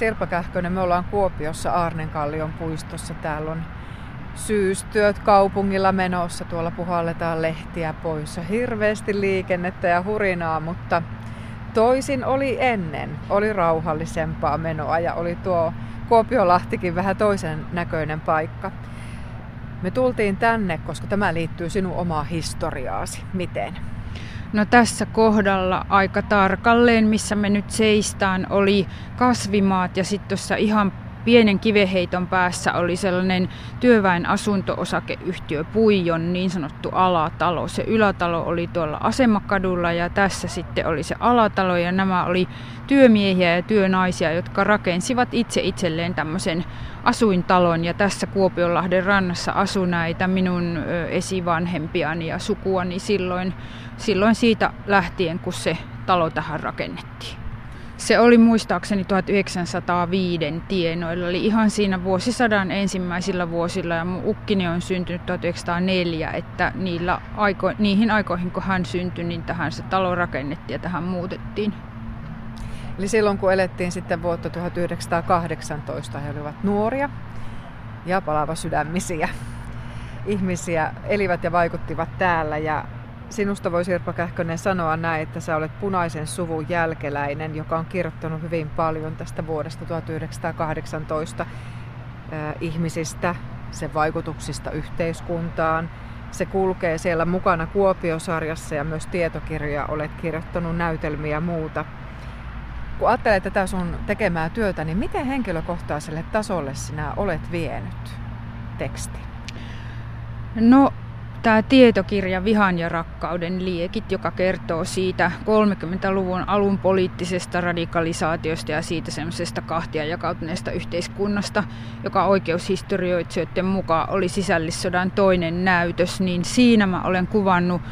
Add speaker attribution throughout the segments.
Speaker 1: Sirpa Kähkönen, me ollaan Kuopiossa Aarnenkallion puistossa. Täällä on syystyöt kaupungilla menossa. Tuolla puhalletaan lehtiä pois. Hirveästi liikennettä ja hurinaa, mutta toisin oli ennen. Oli rauhallisempaa menoa ja oli tuo Kuopiolahtikin vähän toisen näköinen paikka. Me tultiin tänne, koska tämä liittyy sinun omaa historiaasi. Miten?
Speaker 2: No tässä kohdalla aika tarkalleen, missä me nyt seistään, oli kasvimaat ja sitten tuossa ihan pienen kiveheiton päässä oli sellainen työväen asunto-osakeyhtiö Puijon niin sanottu alatalo. Se ylätalo oli tuolla asemakadulla ja tässä sitten oli se alatalo ja nämä oli työmiehiä ja työnaisia, jotka rakensivat itse itselleen tämmöisen asuintalon ja tässä Kuopionlahden rannassa asui näitä minun esivanhempiani ja sukuani silloin, silloin siitä lähtien, kun se talo tähän rakennettiin. Se oli muistaakseni 1905 tienoilla, eli ihan siinä vuosisadan ensimmäisillä vuosilla ja mun ukkini on syntynyt 1904, että niillä aiko, niihin aikoihin kun hän syntyi, niin tähän se talo rakennettiin ja tähän muutettiin.
Speaker 1: Eli silloin kun elettiin sitten vuotta 1918, he olivat nuoria ja palava sydämisiä ihmisiä, elivät ja vaikuttivat täällä ja Sinusta voi Sirpa Kähkönen sanoa näin, että sä olet punaisen suvun jälkeläinen, joka on kirjoittanut hyvin paljon tästä vuodesta 1918 äh, ihmisistä, sen vaikutuksista yhteiskuntaan. Se kulkee siellä mukana Kuopiosarjassa ja myös tietokirjoja olet kirjoittanut, näytelmiä ja muuta. Kun ajattelet tätä sun tekemää työtä, niin miten henkilökohtaiselle tasolle sinä olet vienyt tekstin?
Speaker 2: No tämä tietokirja Vihan ja rakkauden liekit, joka kertoo siitä 30-luvun alun poliittisesta radikalisaatiosta ja siitä semmoisesta kahtia jakautuneesta yhteiskunnasta, joka oikeushistorioitsijoiden mukaan oli sisällissodan toinen näytös, niin siinä mä olen kuvannut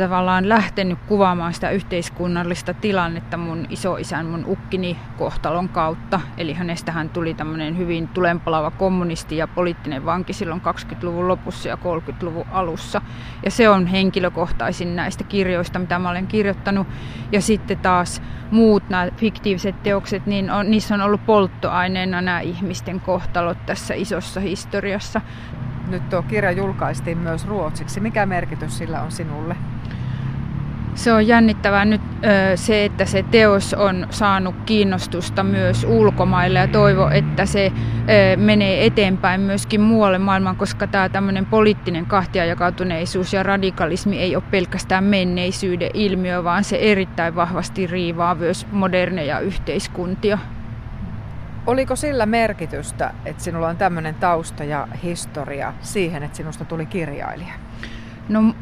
Speaker 2: tavallaan lähtenyt kuvaamaan sitä yhteiskunnallista tilannetta mun isoisän, mun ukkini kohtalon kautta. Eli hänestähän tuli tämmöinen hyvin tulenpalava kommunisti ja poliittinen vanki silloin 20-luvun lopussa ja 30-luvun alussa. Ja se on henkilökohtaisin näistä kirjoista, mitä mä olen kirjoittanut. Ja sitten taas muut nämä fiktiiviset teokset, niin on, niissä on ollut polttoaineena nämä ihmisten kohtalot tässä isossa historiassa.
Speaker 1: Nyt tuo kirja julkaistiin myös ruotsiksi. Mikä merkitys sillä on sinulle?
Speaker 2: Se on jännittävää nyt se, että se teos on saanut kiinnostusta myös ulkomaille ja toivo, että se menee eteenpäin myöskin muualle maailmaan, koska tämä tämmöinen poliittinen kahtiajakautuneisuus ja radikalismi ei ole pelkästään menneisyyden ilmiö, vaan se erittäin vahvasti riivaa myös moderneja yhteiskuntia.
Speaker 1: Oliko sillä merkitystä, että sinulla on tämmöinen tausta ja historia siihen, että sinusta tuli kirjailija?
Speaker 2: No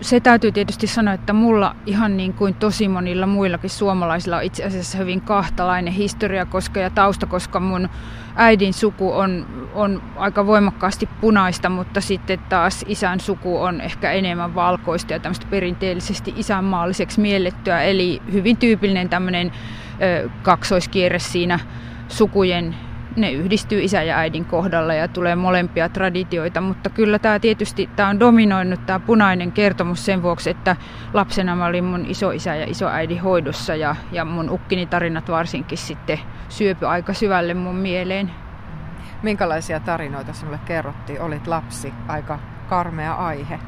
Speaker 2: se täytyy tietysti sanoa, että mulla ihan niin kuin tosi monilla muillakin suomalaisilla on itse asiassa hyvin kahtalainen historia koska ja tausta, koska mun äidin suku on, on aika voimakkaasti punaista, mutta sitten taas isän suku on ehkä enemmän valkoista ja tämmöistä perinteellisesti isänmaalliseksi miellettyä, eli hyvin tyypillinen tämmöinen ö, kaksoiskierre siinä sukujen ne yhdistyy isä ja äidin kohdalla ja tulee molempia traditioita, mutta kyllä tämä tietysti tämä on dominoinut tämä punainen kertomus sen vuoksi, että lapsena mä olin mun isoisä ja isoäidi hoidossa ja, ja mun ukkini tarinat varsinkin sitten syöpy aika syvälle mun mieleen.
Speaker 1: Minkälaisia tarinoita sinulle kerrottiin? Olit lapsi, aika karmea aihe.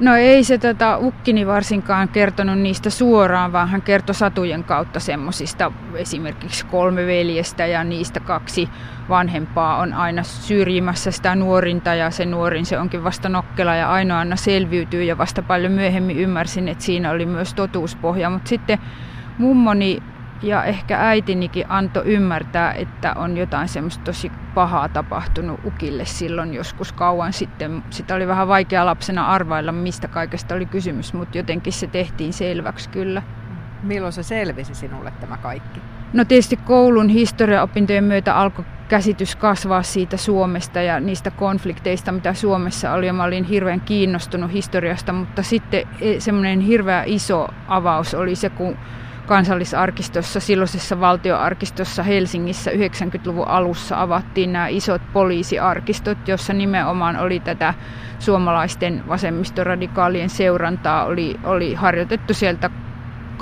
Speaker 2: No ei se tota, Ukkini varsinkaan kertonut niistä suoraan, vaan hän kertoi satujen kautta semmoisista esimerkiksi kolme veljestä ja niistä kaksi vanhempaa on aina syrjimässä sitä nuorinta ja se nuorin se onkin vasta nokkela ja ainoa aina selviytyy ja vasta paljon myöhemmin ymmärsin, että siinä oli myös totuuspohja, mutta sitten mummoni ja ehkä äitinikin antoi ymmärtää, että on jotain semmoista tosi pahaa tapahtunut ukille silloin joskus kauan sitten. Sitä oli vähän vaikea lapsena arvailla, mistä kaikesta oli kysymys, mutta jotenkin se tehtiin selväksi kyllä.
Speaker 1: Milloin se selvisi sinulle tämä kaikki?
Speaker 2: No tietysti koulun historiaopintojen myötä alkoi käsitys kasvaa siitä Suomesta ja niistä konflikteista, mitä Suomessa oli. Ja mä olin hirveän kiinnostunut historiasta, mutta sitten e, semmoinen hirveä iso avaus oli se, kun kansallisarkistossa, silloisessa valtioarkistossa Helsingissä 90-luvun alussa avattiin nämä isot poliisiarkistot, jossa nimenomaan oli tätä suomalaisten vasemmistoradikaalien seurantaa, oli, oli harjoitettu sieltä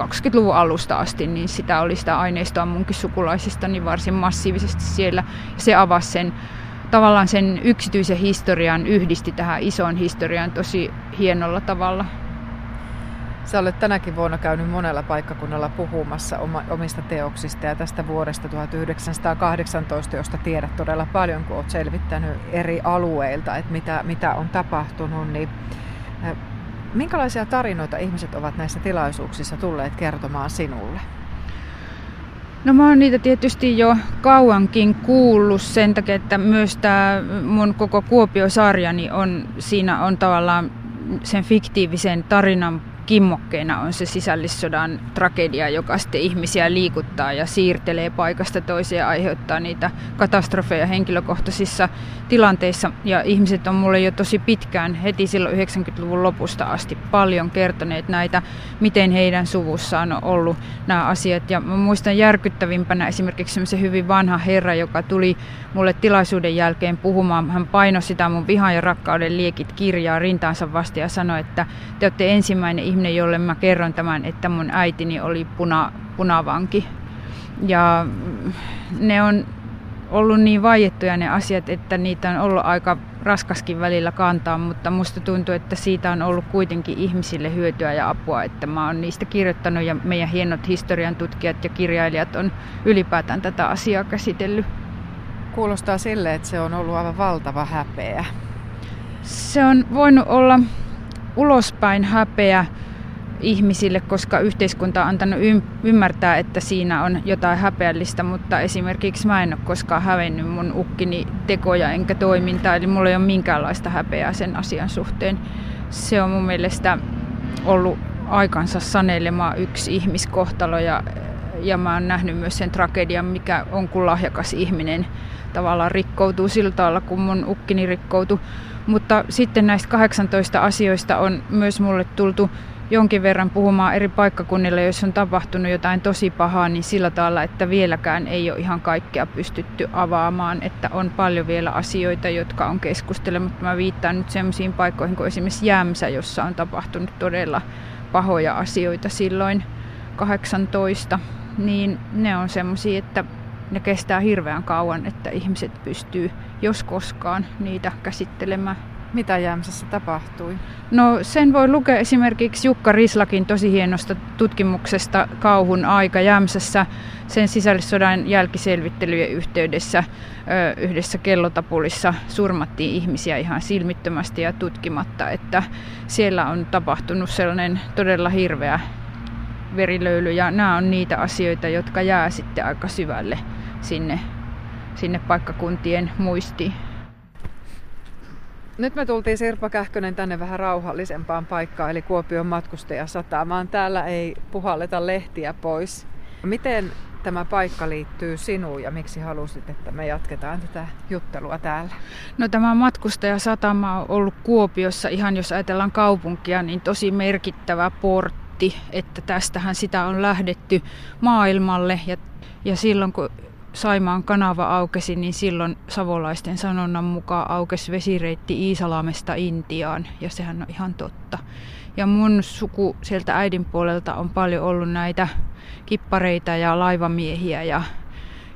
Speaker 2: 20-luvun alusta asti, niin sitä oli sitä aineistoa munkin sukulaisista niin varsin massiivisesti siellä. Se avasi sen tavallaan sen yksityisen historian yhdisti tähän isoon historiaan tosi hienolla tavalla.
Speaker 1: Sä olet tänäkin vuonna käynyt monella paikkakunnalla puhumassa omista teoksista ja tästä vuodesta 1918, josta tiedät todella paljon, kun olet selvittänyt eri alueilta, että mitä, mitä on tapahtunut. Niin, minkälaisia tarinoita ihmiset ovat näissä tilaisuuksissa tulleet kertomaan sinulle?
Speaker 2: No mä oon niitä tietysti jo kauankin kuullut sen takia, että myös tämä mun koko Kuopio-sarjani on, siinä on tavallaan sen fiktiivisen tarinan kimmokkeena on se sisällissodan tragedia, joka sitten ihmisiä liikuttaa ja siirtelee paikasta toiseen ja aiheuttaa niitä katastrofeja henkilökohtaisissa tilanteissa. Ja ihmiset on mulle jo tosi pitkään, heti silloin 90-luvun lopusta asti, paljon kertoneet näitä, miten heidän suvussaan on ollut nämä asiat. Ja mä muistan järkyttävimpänä esimerkiksi semmoisen hyvin vanha herra, joka tuli mulle tilaisuuden jälkeen puhumaan. Hän painoi sitä mun vihan ja rakkauden liekit kirjaa rintaansa vasta ja sanoi, että te olette ensimmäinen ihminen, ihminen, jolle mä kerron tämän, että mun äitini oli puna, punavanki. Ja ne on ollut niin vaiettuja ne asiat, että niitä on ollut aika raskaskin välillä kantaa, mutta musta tuntuu, että siitä on ollut kuitenkin ihmisille hyötyä ja apua, että mä oon niistä kirjoittanut ja meidän hienot historian tutkijat ja kirjailijat on ylipäätään tätä asiaa käsitellyt.
Speaker 1: Kuulostaa sille, että se on ollut aivan valtava häpeä.
Speaker 2: Se on voinut olla ulospäin häpeä ihmisille, koska yhteiskunta on antanut ymmärtää, että siinä on jotain häpeällistä, mutta esimerkiksi mä en ole koskaan hävennyt mun ukkini tekoja enkä toimintaa, eli mulla ei ole minkäänlaista häpeää sen asian suhteen. Se on mun mielestä ollut aikansa sanelema yksi ihmiskohtalo ja, ja mä oon nähnyt myös sen tragedian, mikä on kun lahjakas ihminen tavallaan rikkoutuu sillä tavalla, kun mun ukkini rikkoutui. Mutta sitten näistä 18 asioista on myös mulle tultu jonkin verran puhumaan eri paikkakunnilla, joissa on tapahtunut jotain tosi pahaa, niin sillä tavalla, että vieläkään ei ole ihan kaikkea pystytty avaamaan, että on paljon vielä asioita, jotka on keskustelematta. Mä viittaan nyt sellaisiin paikkoihin kuin esimerkiksi Jämsä, jossa on tapahtunut todella pahoja asioita silloin 18, niin ne on semmoisia, että ne kestää hirveän kauan, että ihmiset pystyy jos koskaan niitä käsittelemään.
Speaker 1: Mitä Jämsässä tapahtui?
Speaker 2: No sen voi lukea esimerkiksi Jukka Rislakin tosi hienosta tutkimuksesta Kauhun aika Jämsässä sen sisällissodan jälkiselvittelyjen yhteydessä yhdessä kellotapulissa surmattiin ihmisiä ihan silmittömästi ja tutkimatta, että siellä on tapahtunut sellainen todella hirveä verilöyly ja nämä on niitä asioita, jotka jää sitten aika syvälle sinne, sinne paikkakuntien muistiin.
Speaker 1: Nyt me tultiin Sirpa Kähkönen tänne vähän rauhallisempaan paikkaan, eli Kuopion matkustajasatamaan. Täällä ei puhalleta lehtiä pois. Miten tämä paikka liittyy sinuun ja miksi halusit, että me jatketaan tätä juttelua täällä?
Speaker 2: No tämä matkustajasatama on ollut Kuopiossa, ihan jos ajatellaan kaupunkia, niin tosi merkittävä portti, että tästähän sitä on lähdetty maailmalle ja, ja silloin kun Saimaan kanava aukesi, niin silloin savolaisten sanonnan mukaan aukesi vesireitti Iisalamesta Intiaan, ja sehän on ihan totta. Ja mun suku sieltä äidin puolelta on paljon ollut näitä kippareita ja laivamiehiä ja,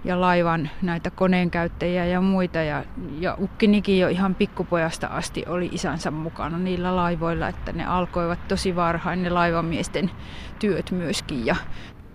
Speaker 2: ja laivan näitä koneenkäyttäjiä ja muita. Ja, ja ukkinikin jo ihan pikkupojasta asti oli isänsä mukana niillä laivoilla, että ne alkoivat tosi varhain ne laivamiesten työt myöskin. Ja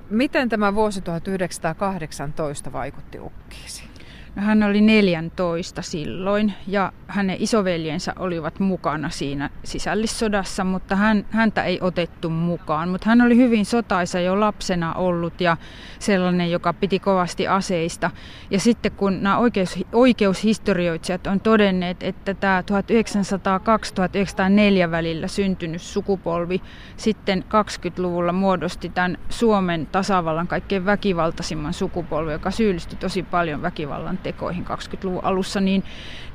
Speaker 1: Miten tämä vuosi 1918 vaikutti ukkiisi?
Speaker 2: Hän oli 14 silloin ja hänen isoveljensä olivat mukana siinä sisällissodassa, mutta hän, häntä ei otettu mukaan. Mutta hän oli hyvin sotaisa jo lapsena ollut ja sellainen, joka piti kovasti aseista. Ja sitten kun nämä oikeus, oikeushistorioitsijat on todenneet, että tämä 1902-1904 välillä syntynyt sukupolvi sitten 20-luvulla muodosti tämän Suomen tasavallan kaikkein väkivaltaisimman sukupolvi, joka syyllistyi tosi paljon väkivallan tekoihin 20-luvun alussa, niin,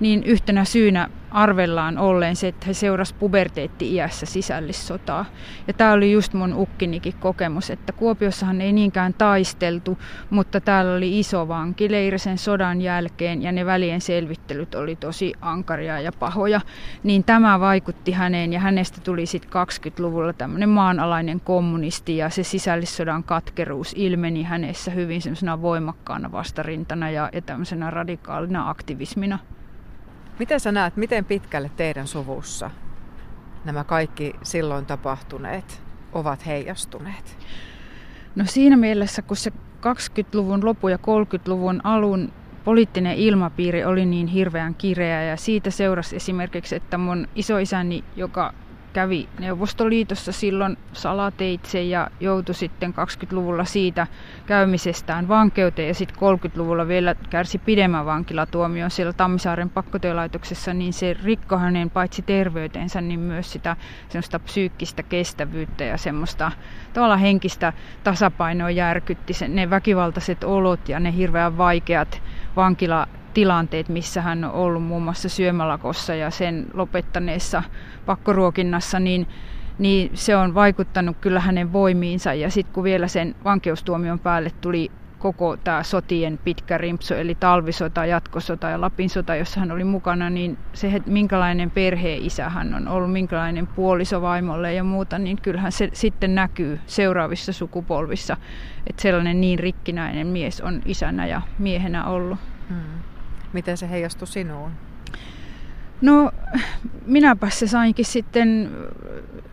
Speaker 2: niin yhtenä syynä arvellaan olleen se, että he seurasivat puberteetti-iässä sisällissotaa. Ja tämä oli just mun ukkinikin kokemus, että Kuopiossahan ei niinkään taisteltu, mutta täällä oli iso vankileiri sen sodan jälkeen ja ne välien selvittelyt oli tosi ankaria ja pahoja. Niin tämä vaikutti häneen ja hänestä tuli sitten 20-luvulla tämmöinen maanalainen kommunisti ja se sisällissodan katkeruus ilmeni hänessä hyvin semmoisena voimakkaana vastarintana ja, ja tämmöisenä radikaalina aktivismina.
Speaker 1: Miten sä näet, miten pitkälle teidän suvussa nämä kaikki silloin tapahtuneet ovat heijastuneet?
Speaker 2: No siinä mielessä, kun se 20-luvun lopu ja 30-luvun alun poliittinen ilmapiiri oli niin hirveän kireä ja siitä seurasi esimerkiksi, että mun isoisäni, joka kävi Neuvostoliitossa silloin salateitse ja joutui sitten 20-luvulla siitä käymisestään vankeuteen ja sitten 30-luvulla vielä kärsi pidemmän vankilatuomion siellä Tammisaaren pakkotyölaitoksessa, niin se rikko hänen paitsi terveytensä, niin myös sitä semmoista psyykkistä kestävyyttä ja semmoista tavallaan henkistä tasapainoa järkytti sen, ne väkivaltaiset olot ja ne hirveän vaikeat vankila tilanteet, missä hän on ollut muun muassa syömälakossa ja sen lopettaneessa pakkoruokinnassa, niin, niin se on vaikuttanut kyllä hänen voimiinsa. Ja sitten kun vielä sen vankeustuomion päälle tuli koko tämä sotien pitkä rimpsu, eli talvisota, jatkosota ja Lapin sota, jossa hän oli mukana, niin se, että minkälainen perheisä hän on ollut, minkälainen puoliso vaimolle ja muuta, niin kyllähän se sitten näkyy seuraavissa sukupolvissa, että sellainen niin rikkinäinen mies on isänä ja miehenä ollut. Hmm.
Speaker 1: Miten se heijastui sinuun?
Speaker 2: No, minäpä se sainkin sitten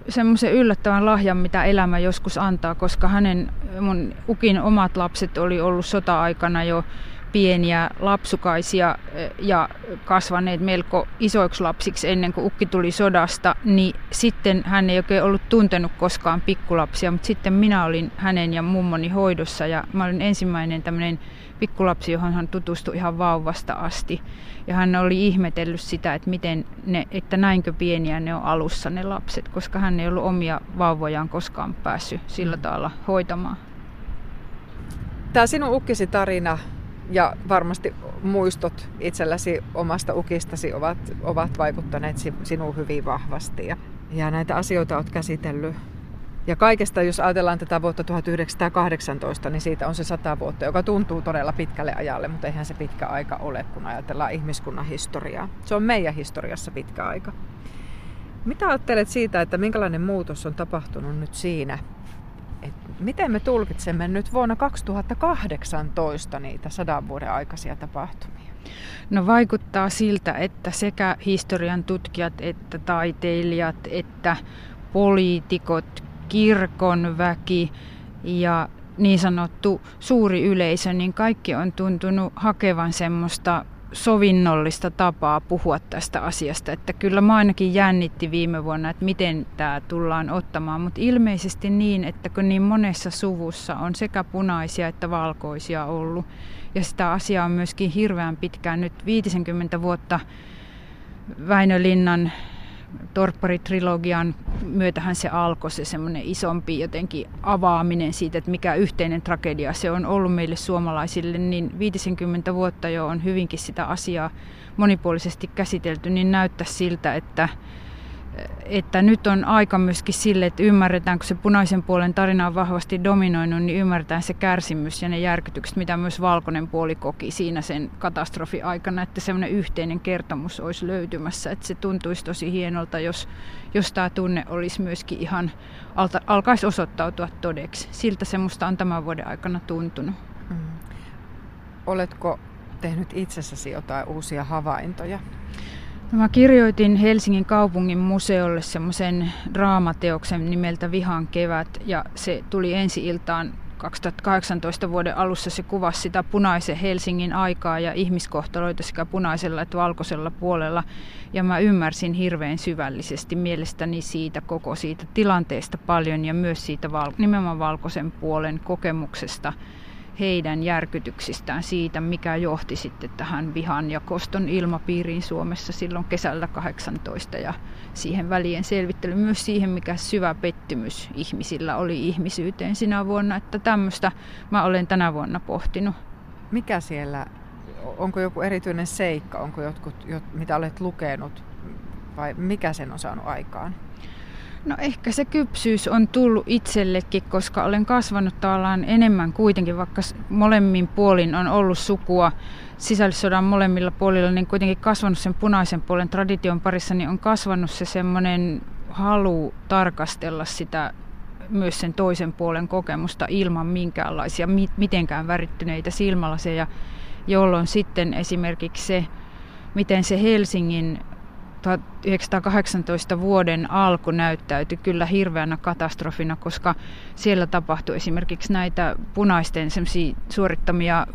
Speaker 2: semmoisen yllättävän lahjan, mitä elämä joskus antaa, koska hänen, mun ukin omat lapset oli ollut sota-aikana jo pieniä lapsukaisia ja kasvaneet melko isoiksi lapsiksi ennen kuin ukki tuli sodasta, niin sitten hän ei oikein ollut tuntenut koskaan pikkulapsia, mutta sitten minä olin hänen ja mummoni hoidossa ja mä olin ensimmäinen tämmöinen pikkulapsi, johon hän tutustui ihan vauvasta asti. Ja hän oli ihmetellyt sitä, että, miten ne, että näinkö pieniä ne on alussa ne lapset, koska hän ei ollut omia vauvojaan koskaan päässyt sillä mm. tavalla hoitamaan.
Speaker 1: Tämä sinun ukkisi tarina ja varmasti muistot itselläsi omasta ukistasi ovat, ovat vaikuttaneet sinuun hyvin vahvasti. Ja, ja näitä asioita olet käsitellyt ja kaikesta, jos ajatellaan tätä vuotta 1918, niin siitä on se sata vuotta, joka tuntuu todella pitkälle ajalle, mutta eihän se pitkä aika ole, kun ajatellaan ihmiskunnan historiaa. Se on meidän historiassa pitkä aika. Mitä ajattelet siitä, että minkälainen muutos on tapahtunut nyt siinä, miten me tulkitsemme nyt vuonna 2018 niitä sadan vuoden aikaisia tapahtumia?
Speaker 2: No vaikuttaa siltä, että sekä historian tutkijat, että taiteilijat, että poliitikot, kirkon väki ja niin sanottu suuri yleisö, niin kaikki on tuntunut hakevan semmoista sovinnollista tapaa puhua tästä asiasta. Että kyllä mä ainakin jännitti viime vuonna, että miten tämä tullaan ottamaan, mutta ilmeisesti niin, että kun niin monessa suvussa on sekä punaisia että valkoisia ollut, ja sitä asiaa on myöskin hirveän pitkään, nyt 50 vuotta Väinö Linnan torpparitrilogian myötähän se alkoi se semmoinen isompi jotenkin avaaminen siitä, että mikä yhteinen tragedia se on ollut meille suomalaisille, niin 50 vuotta jo on hyvinkin sitä asiaa monipuolisesti käsitelty, niin näyttää siltä, että että nyt on aika myöskin sille, että ymmärretään, kun se punaisen puolen tarina on vahvasti dominoinut, niin ymmärretään se kärsimys ja ne järkytykset, mitä myös valkoinen puoli koki siinä sen katastrofi aikana, että semmoinen yhteinen kertomus olisi löytymässä, että se tuntuisi tosi hienolta, jos, jos tämä tunne olisi myöskin ihan, alta, alkaisi osoittautua todeksi. Siltä semmoista on tämän vuoden aikana tuntunut. Mm.
Speaker 1: Oletko tehnyt itsessäsi jotain uusia havaintoja?
Speaker 2: Mä kirjoitin Helsingin kaupungin museolle semmoisen draamateoksen nimeltä Vihan kevät ja se tuli ensi iltaan 2018 vuoden alussa se kuvasi sitä punaisen Helsingin aikaa ja ihmiskohtaloita sekä punaisella että valkoisella puolella. Ja mä ymmärsin hirveän syvällisesti mielestäni siitä koko siitä tilanteesta paljon ja myös siitä val- nimenomaan valkoisen puolen kokemuksesta heidän järkytyksistään siitä, mikä johti sitten tähän vihan ja koston ilmapiiriin Suomessa silloin kesällä 18 ja siihen välien selvittely myös siihen, mikä syvä pettymys ihmisillä oli ihmisyyteen sinä vuonna, että tämmöistä mä olen tänä vuonna pohtinut.
Speaker 1: Mikä siellä, onko joku erityinen seikka, onko jotkut, mitä olet lukenut, vai mikä sen on saanut aikaan?
Speaker 2: No ehkä se kypsyys on tullut itsellekin, koska olen kasvanut tavallaan enemmän kuitenkin, vaikka molemmin puolin on ollut sukua sisällissodan molemmilla puolilla, niin kuitenkin kasvanut sen punaisen puolen tradition parissa, niin on kasvanut se semmoinen halu tarkastella sitä myös sen toisen puolen kokemusta ilman minkäänlaisia mitenkään värittyneitä silmälaseja, jolloin sitten esimerkiksi se, miten se Helsingin 1918 vuoden alku näyttäytyi kyllä hirveänä katastrofina, koska siellä tapahtui esimerkiksi näitä punaisten suorittamia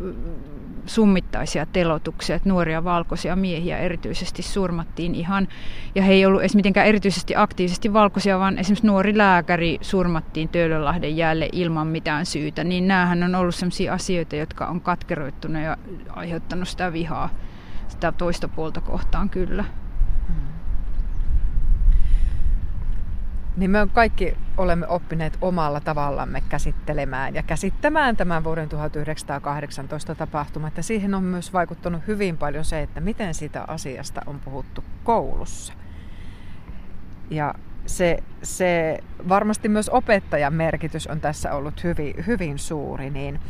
Speaker 2: summittaisia telotuksia, että nuoria valkoisia miehiä erityisesti surmattiin ihan, ja he ei ollut edes mitenkään erityisesti aktiivisesti valkoisia, vaan esimerkiksi nuori lääkäri surmattiin Töölönlahden jäälle ilman mitään syytä, niin näähän on ollut sellaisia asioita, jotka on katkeroittunut ja aiheuttanut sitä vihaa sitä toista puolta kohtaan kyllä.
Speaker 1: Niin me kaikki olemme oppineet omalla tavallamme käsittelemään ja käsittämään tämän vuoden 1918 tapahtumat. Ja siihen on myös vaikuttanut hyvin paljon se, että miten sitä asiasta on puhuttu koulussa. Ja se, se varmasti myös opettajan merkitys on tässä ollut hyvin, hyvin suuri. Niin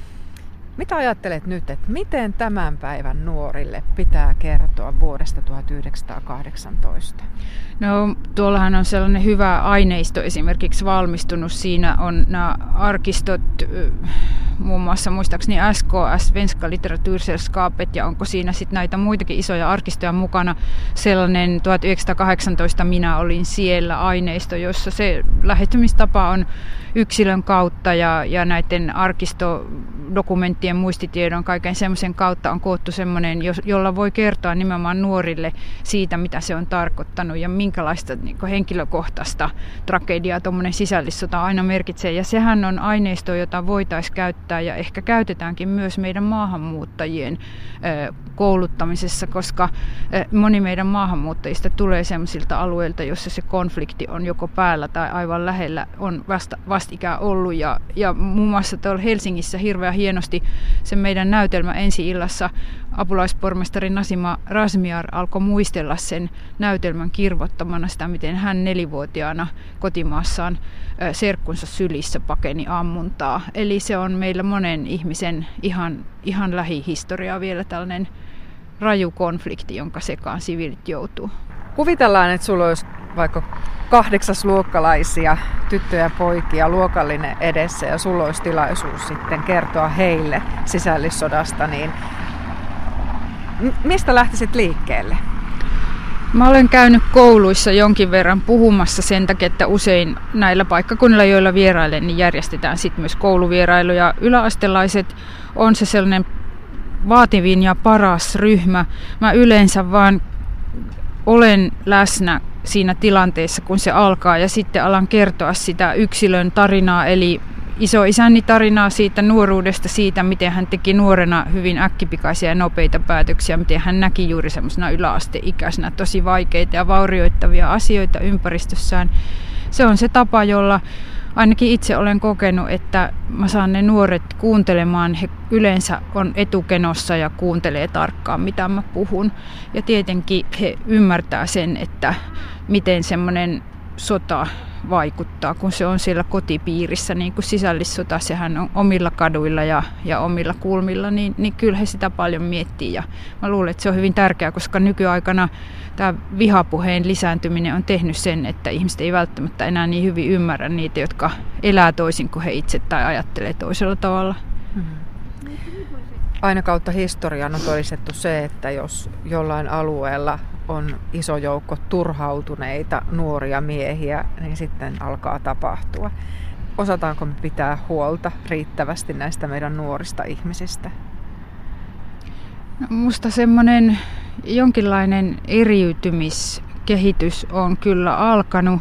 Speaker 1: mitä ajattelet nyt, että miten tämän päivän nuorille pitää kertoa vuodesta 1918?
Speaker 2: No tuollahan on sellainen hyvä aineisto esimerkiksi valmistunut. Siinä on nämä arkistot, muun muassa muistaakseni SKS, Svenska Litteratursällskapet, ja onko siinä sitten näitä muitakin isoja arkistoja mukana. Sellainen 1918 minä olin siellä aineisto, jossa se lähestymistapa on yksilön kautta ja, ja näiden arkistodokumenttien muistitiedon kaiken semmoisen kautta on koottu semmoinen, jolla voi kertoa nimenomaan nuorille siitä, mitä se on tarkoittanut ja minkälaista niin henkilökohtaista tragediaa tuommoinen sisällissota aina merkitsee. Ja sehän on aineisto, jota voitaisiin käyttää ja ehkä käytetäänkin myös meidän maahanmuuttajien kouluttamisessa, koska moni meidän maahanmuuttajista tulee sellaisilta alueilta, jossa se konflikti on joko päällä tai aivan lähellä, on vasta, vastikään ollut. Ja, ja muun muassa tuolla Helsingissä hirveän hienosti sen meidän näytelmä ensi illassa apulaispormestari Nasima Rasmiar alkoi muistella sen näytelmän kirvottamana sitä, miten hän nelivuotiaana kotimaassaan serkkunsa sylissä pakeni ammuntaa. Eli se on meillä monen ihmisen ihan, ihan lähihistoria vielä tällainen raju konflikti, jonka sekaan siviilit joutuu.
Speaker 1: Kuvitellaan, että sulla olisi vaikka kahdeksasluokkalaisia tyttöjä ja poikia luokallinen edessä ja sulla olisi tilaisuus sitten kertoa heille sisällissodasta, niin mistä lähtisit liikkeelle?
Speaker 2: Mä olen käynyt kouluissa jonkin verran puhumassa sen takia, että usein näillä paikkakunnilla, joilla vierailen, niin järjestetään sitten myös kouluvierailuja. Yläastelaiset on se sellainen vaativin ja paras ryhmä. Mä yleensä vaan olen läsnä siinä tilanteessa, kun se alkaa ja sitten alan kertoa sitä yksilön tarinaa, eli isoisänni tarinaa siitä nuoruudesta, siitä miten hän teki nuorena hyvin äkkipikaisia ja nopeita päätöksiä, miten hän näki juuri semmoisena yläasteikäisenä tosi vaikeita ja vaurioittavia asioita ympäristössään. Se on se tapa, jolla ainakin itse olen kokenut, että mä saan ne nuoret kuuntelemaan. He yleensä on etukenossa ja kuuntelee tarkkaan, mitä mä puhun. Ja tietenkin he ymmärtää sen, että miten semmoinen sota vaikuttaa, kun se on siellä kotipiirissä, niin kuin sisällissota, sehän on omilla kaduilla ja, ja omilla kulmilla, niin, niin kyllä he sitä paljon miettii. Ja mä luulen, että se on hyvin tärkeää, koska nykyaikana tämä vihapuheen lisääntyminen on tehnyt sen, että ihmiset ei välttämättä enää niin hyvin ymmärrä niitä, jotka elää toisin kuin he itse tai ajattelee toisella tavalla. Mm-hmm.
Speaker 1: Aina kautta historian on todistettu se, että jos jollain alueella on iso joukko turhautuneita nuoria miehiä, niin sitten alkaa tapahtua. Osataanko me pitää huolta riittävästi näistä meidän nuorista ihmisistä?
Speaker 2: No, musta semmoinen jonkinlainen eriytymiskehitys on kyllä alkanut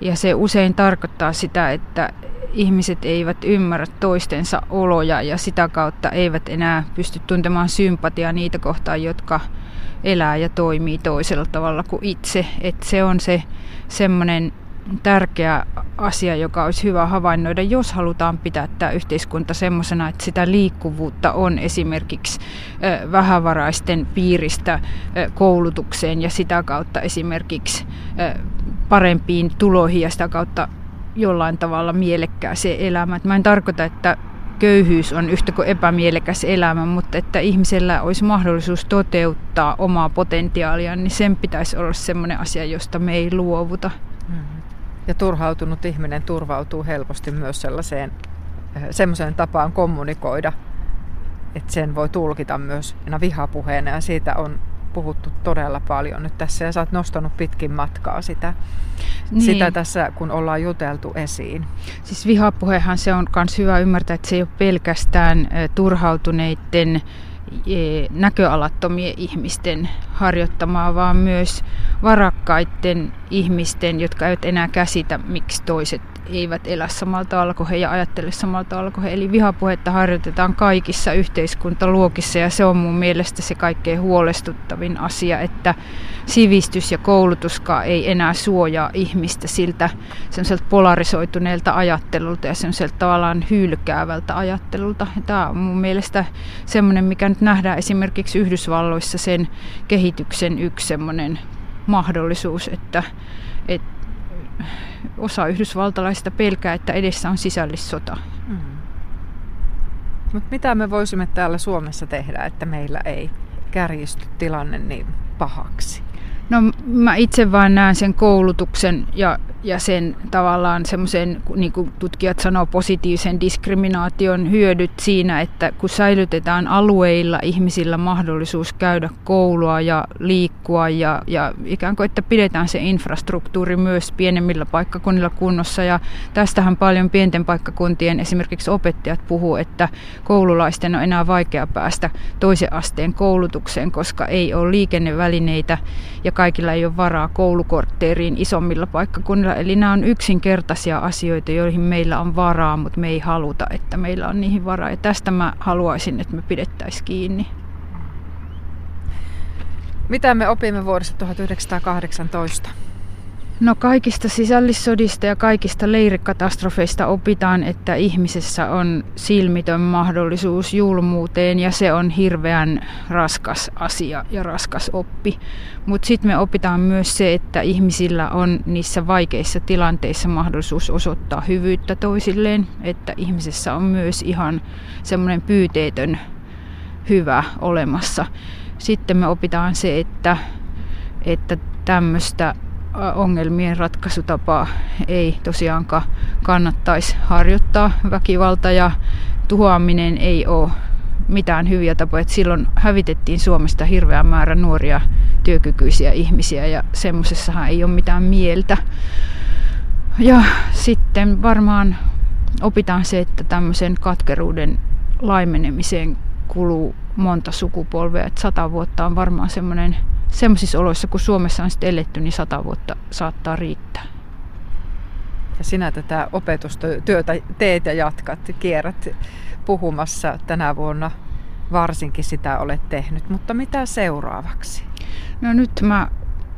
Speaker 2: ja se usein tarkoittaa sitä, että ihmiset eivät ymmärrä toistensa oloja ja sitä kautta eivät enää pysty tuntemaan sympatiaa niitä kohtaan, jotka elää ja toimii toisella tavalla kuin itse. Et se on se semmoinen tärkeä asia, joka olisi hyvä havainnoida, jos halutaan pitää tämä yhteiskunta semmoisena, että sitä liikkuvuutta on esimerkiksi vähävaraisten piiristä koulutukseen ja sitä kautta esimerkiksi parempiin tuloihin ja sitä kautta jollain tavalla mielekkääseen elämään. Mä en tarkoita, että köyhyys on yhtä kuin epämielekäs elämä, mutta että ihmisellä olisi mahdollisuus toteuttaa omaa potentiaalia, niin sen pitäisi olla sellainen asia, josta me ei luovuta. Mm-hmm.
Speaker 1: Ja turhautunut ihminen turvautuu helposti myös sellaiseen eh, semmoiseen tapaan kommunikoida, että sen voi tulkita myös vihapuheena ja siitä on puhuttu todella paljon nyt tässä ja sä oot nostanut pitkin matkaa sitä, niin. sitä tässä, kun ollaan juteltu esiin.
Speaker 2: Siis vihapuhehan se on myös hyvä ymmärtää, että se ei ole pelkästään turhautuneiden eh, näköalattomien ihmisten harjoittamaa, vaan myös varakkaiden ihmisten, jotka eivät enää käsitä, miksi toiset eivät elä samalla tavalla kuin he ja ajattele samalla tavalla kuin he. Eli vihapuhetta harjoitetaan kaikissa yhteiskuntaluokissa ja se on mun mielestä se kaikkein huolestuttavin asia, että sivistys ja koulutuskaan ei enää suojaa ihmistä siltä semmoiselta polarisoituneelta ajattelulta ja semmoiselta tavallaan hylkäävältä ajattelulta. Ja tämä on mun mielestä semmoinen, mikä nyt nähdään esimerkiksi Yhdysvalloissa sen kehityksen yksi semmoinen mahdollisuus, että, että osa yhdysvaltalaisista pelkää, että edessä on sisällissota. Mm.
Speaker 1: Mutta mitä me voisimme täällä Suomessa tehdä, että meillä ei kärjisty tilanne niin pahaksi?
Speaker 2: No mä itse vaan näen sen koulutuksen ja ja sen tavallaan semmoisen, niin kuin tutkijat sanoo, positiivisen diskriminaation hyödyt siinä, että kun säilytetään alueilla ihmisillä mahdollisuus käydä koulua ja liikkua ja, ja ikään kuin, että pidetään se infrastruktuuri myös pienemmillä paikkakunnilla kunnossa. Ja tästähän paljon pienten paikkakuntien esimerkiksi opettajat puhuu, että koululaisten on enää vaikea päästä toisen asteen koulutukseen, koska ei ole liikennevälineitä ja kaikilla ei ole varaa koulukortteeriin isommilla paikkakunnilla Eli nämä on yksinkertaisia asioita, joihin meillä on varaa, mutta me ei haluta, että meillä on niihin varaa. Ja tästä mä haluaisin, että me pidettäisiin kiinni.
Speaker 1: Mitä me opimme vuodesta 1918?
Speaker 2: No kaikista sisällissodista ja kaikista leirikatastrofeista opitaan, että ihmisessä on silmitön mahdollisuus julmuuteen ja se on hirveän raskas asia ja raskas oppi. Mutta sitten me opitaan myös se, että ihmisillä on niissä vaikeissa tilanteissa mahdollisuus osoittaa hyvyyttä toisilleen, että ihmisessä on myös ihan semmoinen pyyteetön hyvä olemassa. Sitten me opitaan se, että, että tämmöistä ongelmien ratkaisutapaa ei tosiaankaan kannattaisi harjoittaa. Väkivalta ja tuhoaminen ei ole mitään hyviä tapoja. Et silloin hävitettiin Suomesta hirveä määrä nuoria työkykyisiä ihmisiä ja semmoisessahan ei ole mitään mieltä. Ja sitten varmaan opitaan se, että tämmöisen katkeruuden laimenemiseen kuluu monta sukupolvea. Että sata vuotta on varmaan semmoinen semmoisissa oloissa, kun Suomessa on sitten eletty, niin sata vuotta saattaa riittää.
Speaker 1: Ja sinä tätä opetustyötä teet ja jatkat, kierrät puhumassa tänä vuonna varsinkin sitä olet tehnyt, mutta mitä seuraavaksi?
Speaker 2: No nyt mä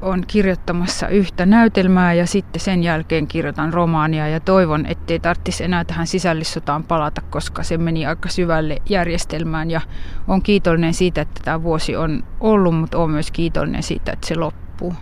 Speaker 2: on kirjoittamassa yhtä näytelmää ja sitten sen jälkeen kirjoitan romaania ja toivon, ettei tarvitsisi enää tähän sisällissotaan palata, koska se meni aika syvälle järjestelmään ja on kiitollinen siitä, että tämä vuosi on ollut, mutta on myös kiitollinen siitä, että se loppuu.